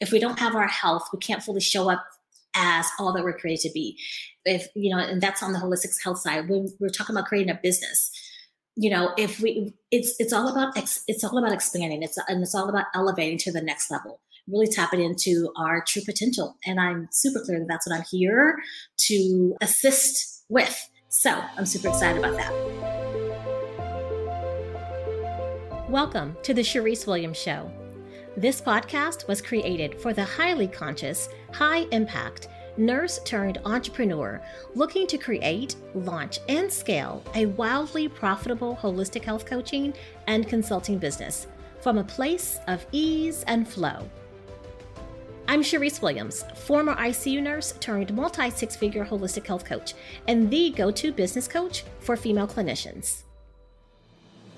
if we don't have our health, we can't fully show up as all that we're created to be. If you know, and that's on the holistic health side. When we're talking about creating a business, you know, if we, it's it's all about it's all about expanding. It's and it's all about elevating to the next level. Really tapping into our true potential, and I'm super clear that that's what I'm here to assist with. So I'm super excited about that. Welcome to the Charyse Williams Show. This podcast was created for the highly conscious, high impact nurse turned entrepreneur looking to create, launch, and scale a wildly profitable holistic health coaching and consulting business from a place of ease and flow. I'm Charyse Williams, former ICU nurse turned multi six figure holistic health coach and the go to business coach for female clinicians.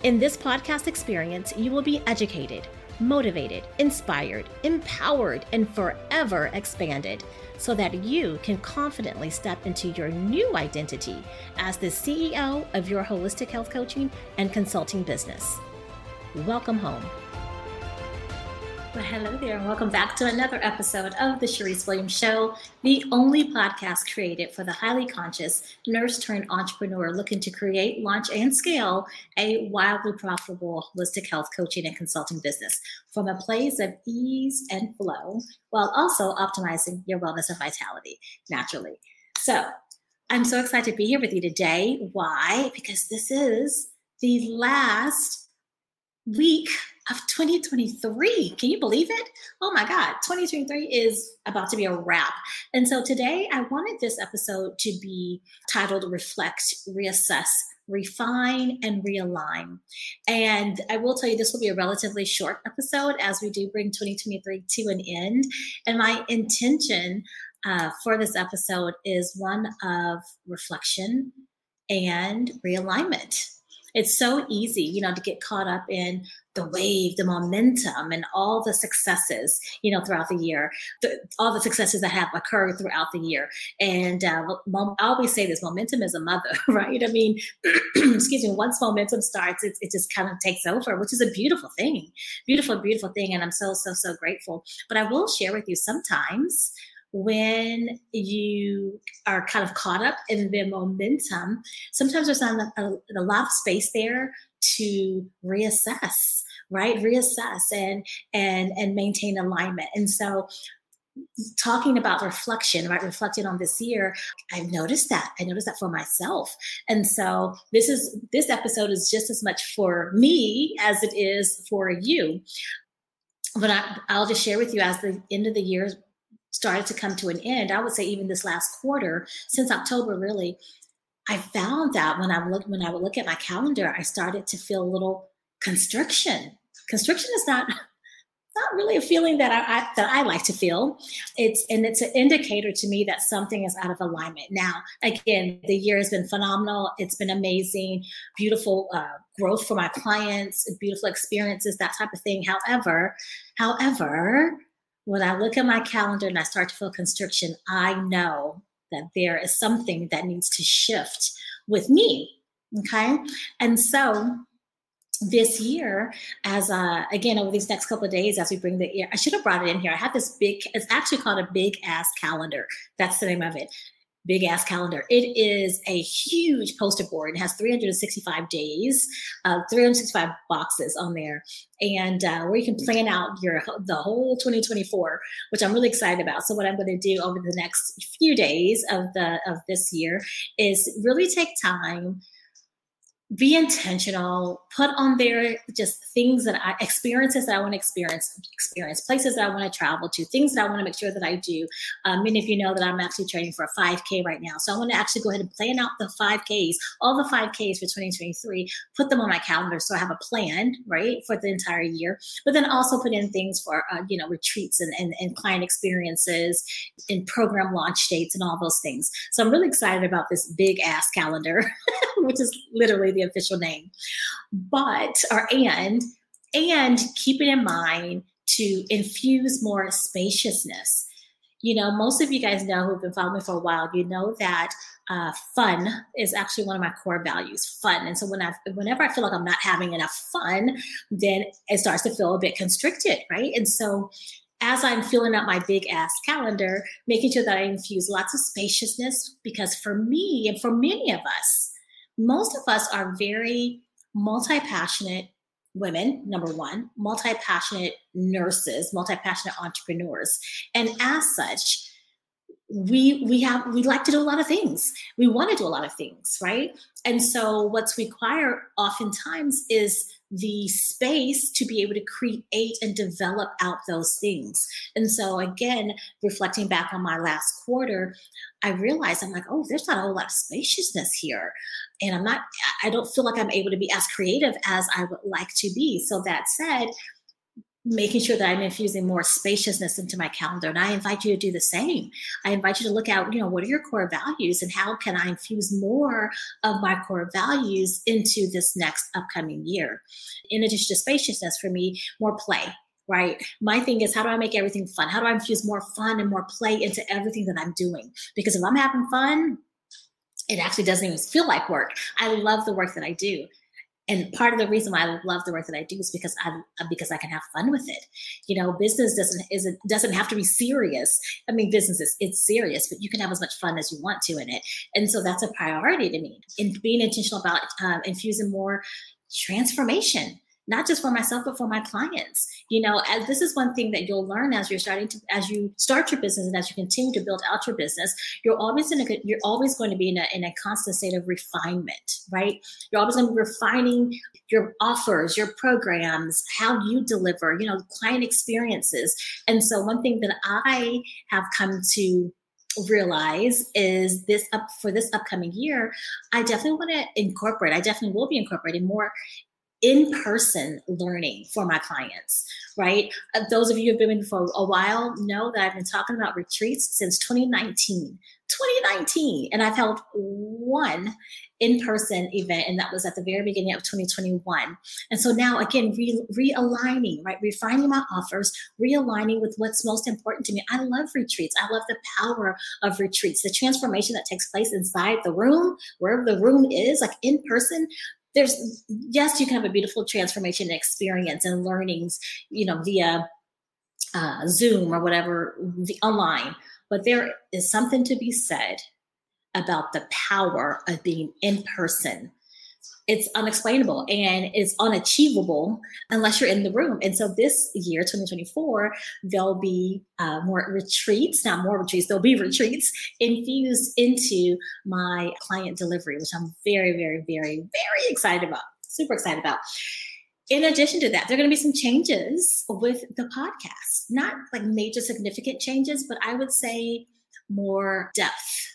In this podcast experience, you will be educated motivated, inspired, empowered, and forever expanded so that you can confidently step into your new identity as the CEO of your holistic health coaching and consulting business. Welcome home. Well, hello there, and welcome back to another episode of The Charyse Williams Show, the only podcast created for the highly conscious nurse turned entrepreneur looking to create, launch, and scale a wildly profitable holistic health coaching and consulting business from a place of ease and flow while also optimizing your wellness and vitality naturally. So, I'm so excited to be here with you today. Why? Because this is the last week of 2023. Can you believe it? Oh my God, 2023 is about to be a wrap. And so today I wanted this episode to be titled Reflect, Reassess, refine and realign. And I will tell you, this will be a relatively short episode as we do bring 2023 to an end. And my intention uh, for this episode is one of reflection and realignment it's so easy, you know, to get caught up in the wave, the momentum, and all the successes, you know, throughout the year, the, all the successes that have occurred throughout the year. And uh, I always say this momentum is a mother, right? I mean, excuse me, once momentum starts, it, it just kind of takes over, which is a beautiful thing, beautiful, beautiful thing. And I'm so, so, so grateful. But I will share with you sometimes when you are kind of caught up in the momentum, sometimes there's not a, a, lot of space there to reassess, right? Reassess and and and maintain alignment. And so talking about reflection, right? Reflecting on this year, I've noticed that. I noticed that for myself. And so this is this episode is just as much for me as it is for you. But I, I'll just share with you as the end of the year started to come to an end, I would say even this last quarter, since October really, I found that when I look when I would look at my calendar, I started to feel a little constriction. Constriction is not not really a feeling that I, I, that I like to feel. It's and it's an indicator to me that something is out of alignment. Now, again, the year has been phenomenal. It's been amazing, beautiful uh, growth for my clients, beautiful experiences, that type of thing. However, however, when I look at my calendar and I start to feel constriction, I know that there is something that needs to shift with me. Okay. And so this year, as uh, again over these next couple of days, as we bring the year, I should have brought it in here. I have this big, it's actually called a big ass calendar. That's the name of it big ass calendar. It is a huge poster board. It has 365 days, uh, 365 boxes on there, and uh, where you can plan out your the whole 2024, which I'm really excited about. So what I'm going to do over the next few days of the of this year is really take time be intentional put on there just things that i experiences that i want to experience experience places that i want to travel to things that i want to make sure that i do. Um, many of you know that i'm actually training for a 5k right now so i want to actually go ahead and plan out the 5ks all the 5ks for 2023 put them on my calendar so i have a plan right for the entire year. But then also put in things for uh, you know retreats and, and, and client experiences and program launch dates and all those things. So i'm really excited about this big ass calendar which is literally the the official name. But, or and, and keep it in mind to infuse more spaciousness. You know, most of you guys know who've been following me for a while, you know that uh, fun is actually one of my core values fun and so when i whenever i feel like i'm not having enough fun then it starts to feel a bit constricted right and so as I'm filling out my big ass calendar, making sure that I infuse lots of spaciousness because for me and for many of us, most of us are very multi passionate women, number one, multi passionate nurses, multi passionate entrepreneurs. And as such, we we have we like to do a lot of things we want to do a lot of things right and so what's required oftentimes is the space to be able to create and develop out those things. And so, again, reflecting back on my last quarter, I realized I'm like, oh, there's not a whole lot of spaciousness here. And I'm not, I don't feel like I'm able to be as creative as I would like to be. So, that said, making sure that I'm infusing more spaciousness into my calendar. And I invite you to do the same. I invite you to look out, you know, what are your core values and how can I infuse more of my core values into this next upcoming year? In addition to spaciousness, for me, more play. Right. My thing is, how do I make everything fun? How do I infuse more fun and more play into everything that I'm doing? Because if I'm having fun, it actually doesn't even feel like work. I love the work that I do and part of the reason why I love the work that I do is because I because I can have fun with it. You know, business doesn't isn't doesn't have to be serious. I mean, business is it's serious, but you can have as much fun as you want to in it. And so that's a priority to me. In being intentional about uh, infusing more transformation not just for myself but for my clients. You know as this is one thing that you'll learn as you're starting to as you start your business and as you continue to build out your business you're always in a you're always going to be in a, in a constant state of refinement right? You're always going to be refining your offers your programs how you deliver you know client experiences. And so one thing that i have come to realize is this up for this upcoming year i definitely want to incorporate i definitely will be incorporating more in person learning for my clients, right? Uh, those of you who have been with me for a while know that I've been talking about retreats since 2019. 2019, and I've held one in person event, and that was at the very beginning of 2021. And so now, again, re- realigning, right? Refining my offers, realigning with what's most important to me. I love retreats. I love the power of retreats, the transformation that takes place inside the room, wherever the room is, like in person there's yes you can have a beautiful transformation experience and learnings you know via uh, zoom or whatever the, online but there is something to be said about the power of being in person it's unexplainable and it's unachievable unless you're in the room. And so this year, 2024, there'll be uh, more retreats, not more retreats, there'll be retreats infused into my client delivery, which I'm very, very, very, very excited about, super excited about. In addition to that, there are going to be some changes with the podcast, not like major significant changes, but I would say more depth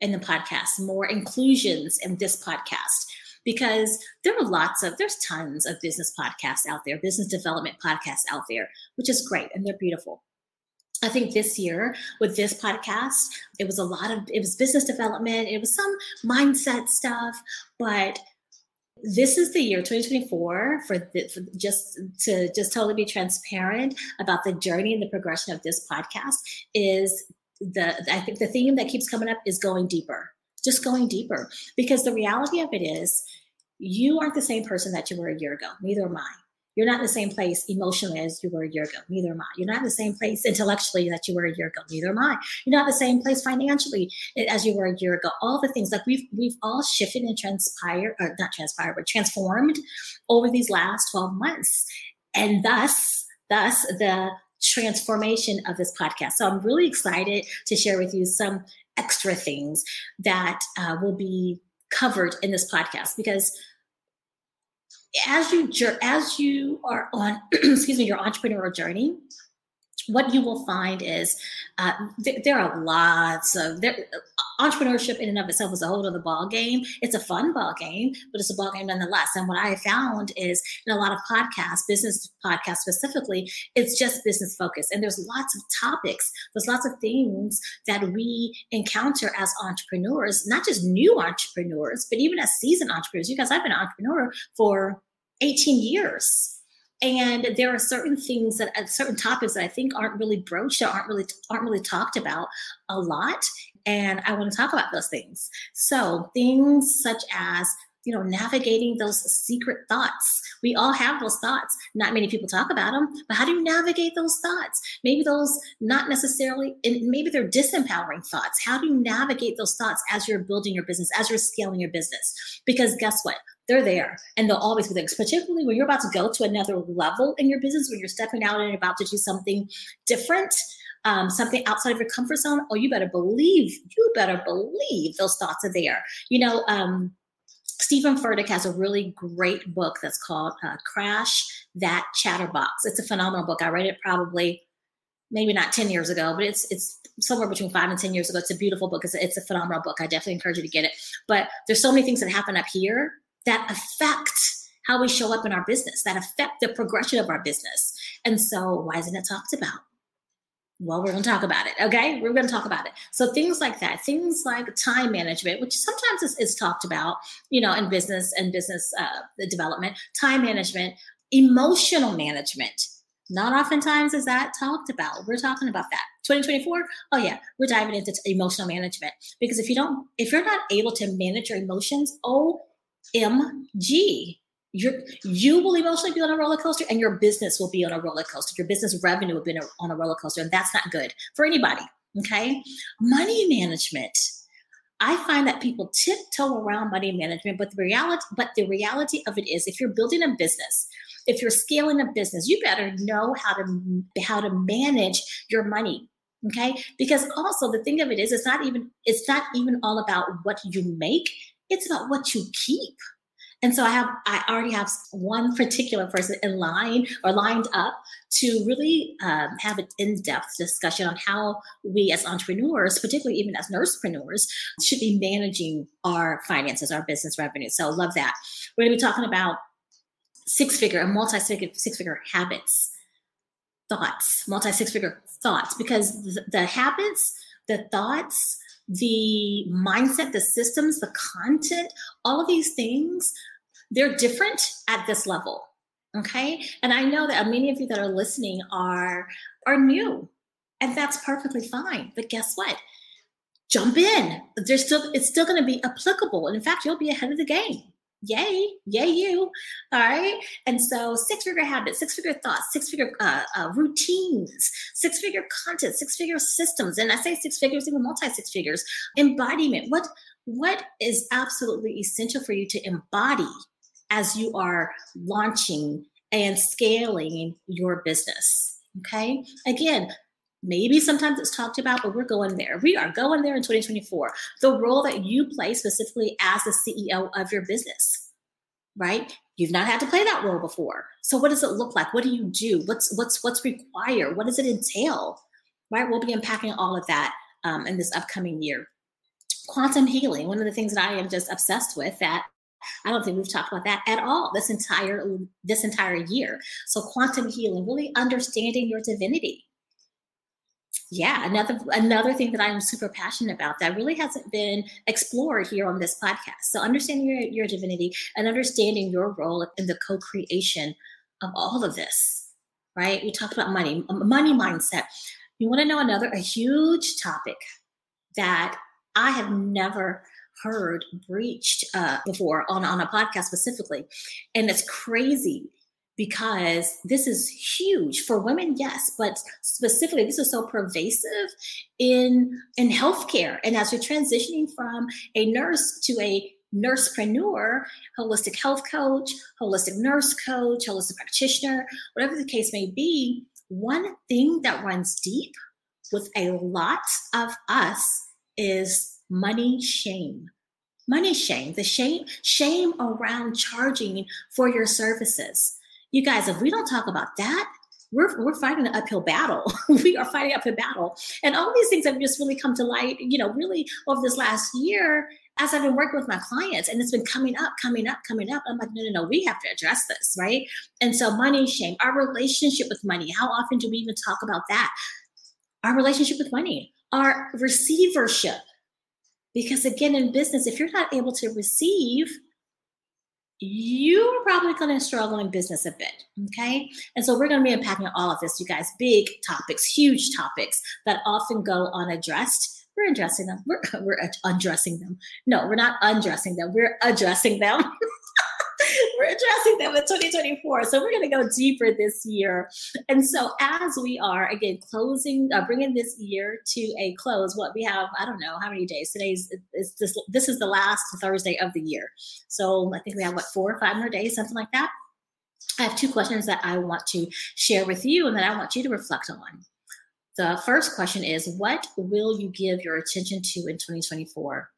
in the podcast, more inclusions in this podcast because there are lots of, there's tons of business podcasts out there, business development podcasts out there, which is great and they're beautiful. I think this year with this podcast, it was a lot of, it was business development, it was some mindset stuff, but this is the year 2024 for, the, for, just to just totally be transparent about the journey and the progression of this podcast is the i think the theme that keeps coming up is going deeper just going deeper. Because the reality of it is, you aren't the same person that you were a year ago. Neither am I. You're not in the same place emotionally as you were a year ago. Neither am I. You're not in the same place intellectually that you were a year ago. Neither am I. You're not in the same place financially as you were a year ago. All the things like we've we've all shifted and transpired, or not transpired, but transformed over these last 12 months. And thus, thus the transformation of this podcast. So I'm really excited to share with you some extra things that uh, will be covered in this podcast because as you as you are on excuse me your entrepreneurial journey what you will find is uh, th- there are lots of there, entrepreneurship in and of itself is a whole other ball game. It's a fun ball game, but it's a ball game nonetheless. And what I found is in a lot of podcasts, business podcasts specifically, it's just business focused. And there's lots of topics, there's lots of things that we encounter as entrepreneurs, not just new entrepreneurs, but even as seasoned entrepreneurs. Because I've been an entrepreneur for 18 years and there are certain things that uh, certain topics that i think aren't really broached or aren't really aren't really talked about a lot and i want to talk about those things so things such as you know, navigating those secret thoughts. We all have those thoughts. Not many people talk about them, but how do you navigate those thoughts? Maybe those not necessarily, and maybe they're disempowering thoughts. How do you navigate those thoughts as you're building your business, as you're scaling your business? Because guess what? They're there and they'll always be there, particularly when you're about to go to another level in your business, when you're stepping out and about to do something different. Um, something outside of your comfort zone, oh, you better believe, you better believe those thoughts are there. You know, um, Steven Furtick has a really great book that's called uh, Crash That Chatterbox. It's a phenomenal book. I read it probably maybe not 10 years ago, but it's it's somewhere between five and 10 years ago. It's a beautiful book. It's a, it's a phenomenal book. I definitely encourage you to get it. But there's so many things that happen up here that affect how we show up in our business, that affect the progression of our business. And so why isn't it talked about? Well, we're going to talk about it. Okay. We're going to talk about it. So things like that, things like time management, which sometimes is, is talked about, you know, in business and business uh, development, time management, emotional management. Not oftentimes is that talked about. We're talking about that. 2024, oh yeah, we're diving into emotional management because if you don't, if you're not able to manage your emotions, OMG, you're, you will emotionally be on a roller coaster and your business will be on a roller coaster. Your business revenue will be on a roller coaster, and that's not good for anybody. Okay. Money management. I find that people tiptoe around money management, but the reality, but the reality of it is if you're building a business, if you're scaling a business, you better know how to how to manage your money. Okay. Because also the thing of it is it's not even it's not even all about what you make, it's about what you keep. And so I have, I already have one particular person in line or lined up to really um, have an in-depth discussion on how we as entrepreneurs, particularly even as nursepreneurs, should be managing our finances, our business revenue. So love that. We're going to be talking about six-figure and multi-figure six-figure habits, thoughts, multi-six-figure thoughts, because the, the habits, the thoughts, the mindset, the systems, the content, all of these things they're different at this level okay? And i know that many of you that are listening are are new and that's perfectly fine but guess what? Jump in. There's still it's still going to be applicable and in fact you'll be ahead of the game yay yay you. All right. And so six figure habits six figure thoughts six figure uh, uh, routines six figure content six figure systems. And i say six figures even multi six figures. Embodiment. What what is absolutely essential for you to embody as you are launching and scaling your business. Okay. Again, maybe sometimes it's talked about, but we're going there. We are going there in 2024. The role that you play specifically as the CEO of your business, right? You've not had to play that role before. So what does it look like? What do you do? What's what's what's required? What does it entail? Right? We'll be unpacking all of that um, in this upcoming year. Quantum healing, one of the things that I am just obsessed with that I don't think we've talked about that at all this entire this entire year. So quantum healing, really understanding your divinity. Yeah, another another thing that I'm super passionate about that really hasn't been explored here on this podcast. So understanding your, your divinity and understanding your role in the co-creation of all of this. Right? We talked about money, money mindset. You want to know another a huge topic that I have never heard breached uh, before on, on a podcast specifically. And it's crazy because this is huge for women yes but specifically this is so pervasive in in healthcare and as you're transitioning from a nurse to a nursepreneur holistic health coach holistic nurse coach holistic practitioner whatever the case may be one thing that runs deep with a lot of us is money shame. Money shame, the shame, shame around charging for your services. You guys, if we don't talk about that, we're, we're fighting an uphill battle. we are fighting uphill battle. And all these things have just really come to light, you know, really over this last year as I've been working with my clients and it's been coming up, coming up, coming up. I'm like, no, no, no, we have to address this, right? And so money shame, our relationship with money, how often do we even talk about that? Our relationship with money, our receivership because again, in business, if you're not able to receive, you're probably going to struggle in business a bit. Okay. And so we're going to be unpacking all of this, you guys, big topics, huge topics that often go unaddressed we're addressing them. We're, we're undressing them. No, we're not undressing them. We're addressing them. we're addressing them in 2024. So we're going to go deeper this year. And so as we are again closing, uh, bringing this year to a close, what we have, I don't know how many days. Today's is this. This is the last Thursday of the year. So I think we have what four or five more days, something like that. I have two questions that I want to share with you and that I want you to reflect on. The first question is What will you give your attention to in 2024?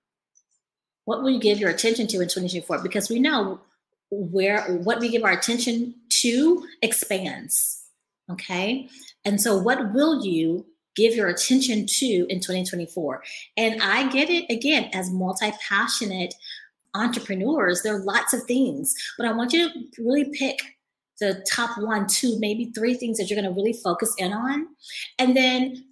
What will you give your attention to in 2024? Because we know where what we give our attention to expands. Okay. And so, what will you give your attention to in 2024? And I get it again as multi passionate entrepreneurs, there are lots of things, but I want you to really pick the top one, two, maybe three things that you're going to really focus in on. And then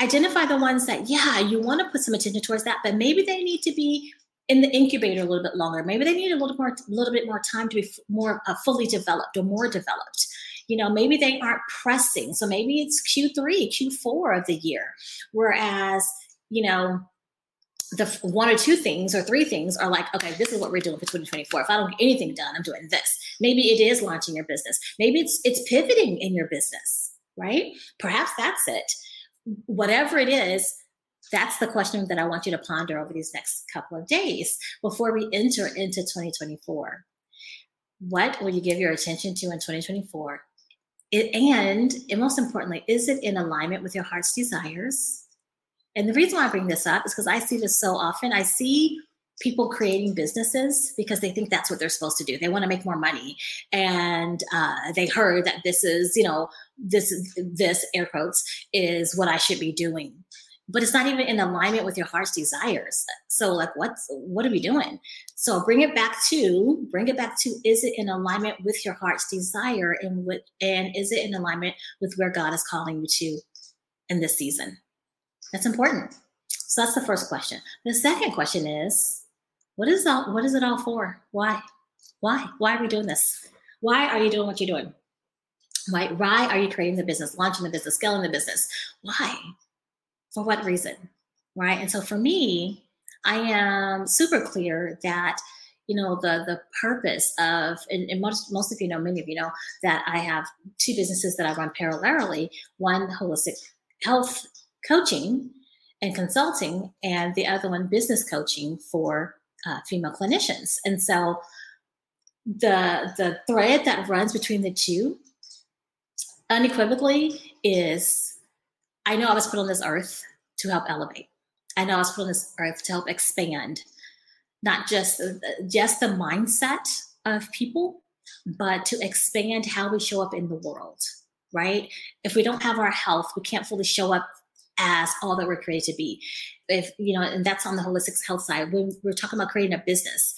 identify the ones that, yeah, you want to put some attention towards that, but maybe they need to be in the incubator a little bit longer. Maybe they need a little more, a little bit more time to be more uh, fully developed or more developed. You know, maybe they aren't pressing. So maybe it's Q3, Q4 of the year. Whereas, you know, the one or two things or three things are like, okay, this is what we're doing for 2024. If I don't get anything done, I'm doing this. Maybe it is launching your business. Maybe it's it's pivoting in your business, right? Perhaps that's it. Whatever it is, that's the question that I want you to ponder over these next couple of days before we enter into 2024. What will you give your attention to in 2024? It, and, and most importantly, is it in alignment with your heart's desires? And the reason why I bring this up is because I see this so often. I see people creating businesses because they think that's what they're supposed to do. They want to make more money, and uh, they heard that this is, you know, this this air quotes is what I should be doing but it's not even in alignment with your heart's desires. So like what's what are we doing? So bring it back to bring it back to is it in alignment with your heart's desire and with and is it in alignment with where God is calling you to in this season? That's important. So that's the first question. The second question is what is all what is it all for? Why? Why? Why are we doing this? Why are you doing what you're doing? Why, why are you creating the business, launching the business, scaling the business? Why? For what reason? Right? And so for me i am super clear that you know the the purpose of and, and, most most of you know many of you know that i have two businesses that i run parallelly one holistic health coaching and consulting and the other one business coaching for uh, female clinicians. And so the the thread that runs between the two unequivocally is I know I was put on this earth to help elevate. I know I was put on this earth to help expand, not just just the mindset of people, but to expand how we show up in the world. Right? If we don't have our health, we can't fully show up as all that we're created to be. If you know, and that's on the holistic health side. When we're talking about creating a business,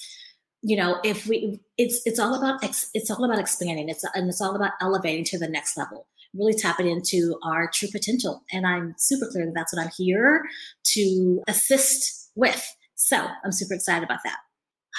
you know, if we, it's it's all about it's all about expanding. It's and it's all about elevating to the next level really tapping into our true potential. And I'm super clear that that's what I'm here to assist with. So I'm super excited about that.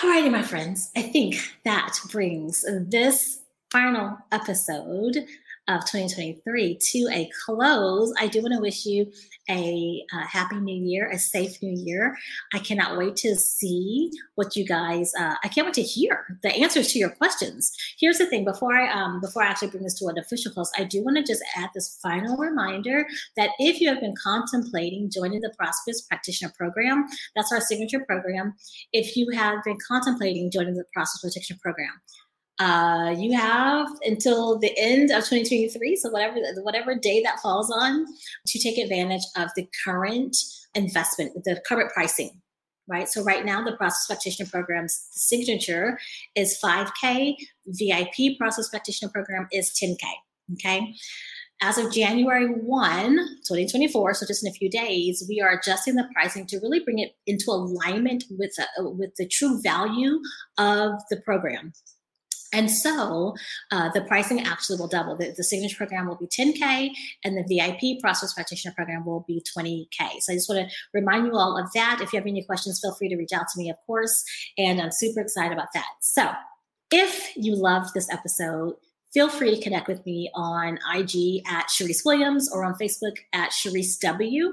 Alrighty, my friends, I think that brings this final episode of 2023 to a close. I do want to wish you a, a, happy new year, a safe new year. I cannot wait to see what you guys. Uh, I can't wait to hear the answers to your questions. Here's the thing: before I um, before I actually bring this to an official close, I do want to just add this final reminder that if you have been contemplating joining the Prosperous Practitioner Program, that's our signature program. If you have been contemplating joining the Prosperous Practitioner Program, uh, you have until the end of 2023, so whatever whatever day that falls on, to take advantage of the current investment, the current pricing. Right. So right now, the Prosperous Practitioner Program's signature is 5K. VIP Prosperous Practitioner Program is 10K. Okay. As of January 1, 2024, so just in a few days, we are adjusting the pricing to really bring it into alignment with, uh, with the true value of the program. And so uh, the pricing actually will double. The, the, signature program will be 10K and the VIP Prosperous Practitioner program will be 20K. So I just want to remind you all of that. If you have any questions, feel free to reach out to me, of course. And I'm super excited about that. So if you loved this episode, feel free to connect with me on IG at Charyse Williams or on Facebook at Charyse W.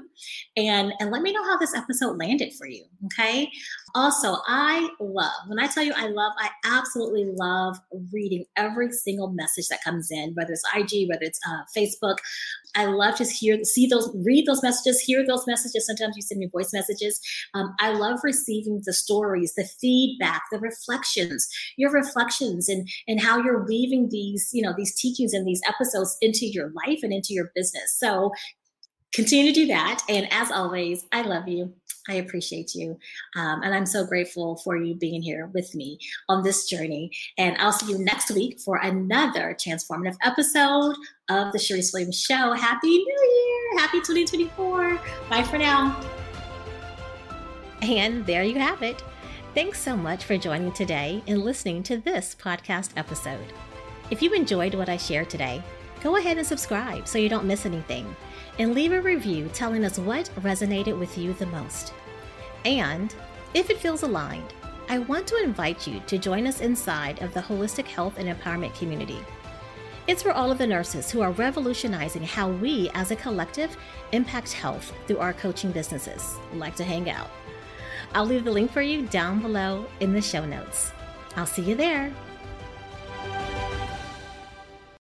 And, and let me know how this episode landed for you. Okay. Also, I love, when I tell you I love, I absolutely love reading every single message that comes in, whether it's IG, whether it's uh, Facebook. I love to hear, see those, read those messages, hear those messages. Sometimes you send me voice messages. Um, I love receiving the stories, the feedback, the reflections, your reflections, and and how you're weaving these, you know, these teachings and these episodes into your life and into your business. So continue to do that. And as always, I love you. I appreciate you. Um, and I'm so grateful for you being here with me on this journey. And I'll see you next week for another transformative episode of the Charyse Williams Show. Happy New Year! Happy 2024. Bye for now. And there you have it. Thanks so much for joining today and listening to this podcast episode. If you enjoyed what I shared today, go ahead and subscribe so you don't miss anything and leave a review telling us what resonated with you the most. And if it feels aligned, I want to invite you to join us inside of the Holistic Health and Empowerment community. It's for all of the nurses who are revolutionizing how we as a collective impact health through our coaching businesses. Like to hang out. I'll leave the link for you down below in the show notes. I'll see you there.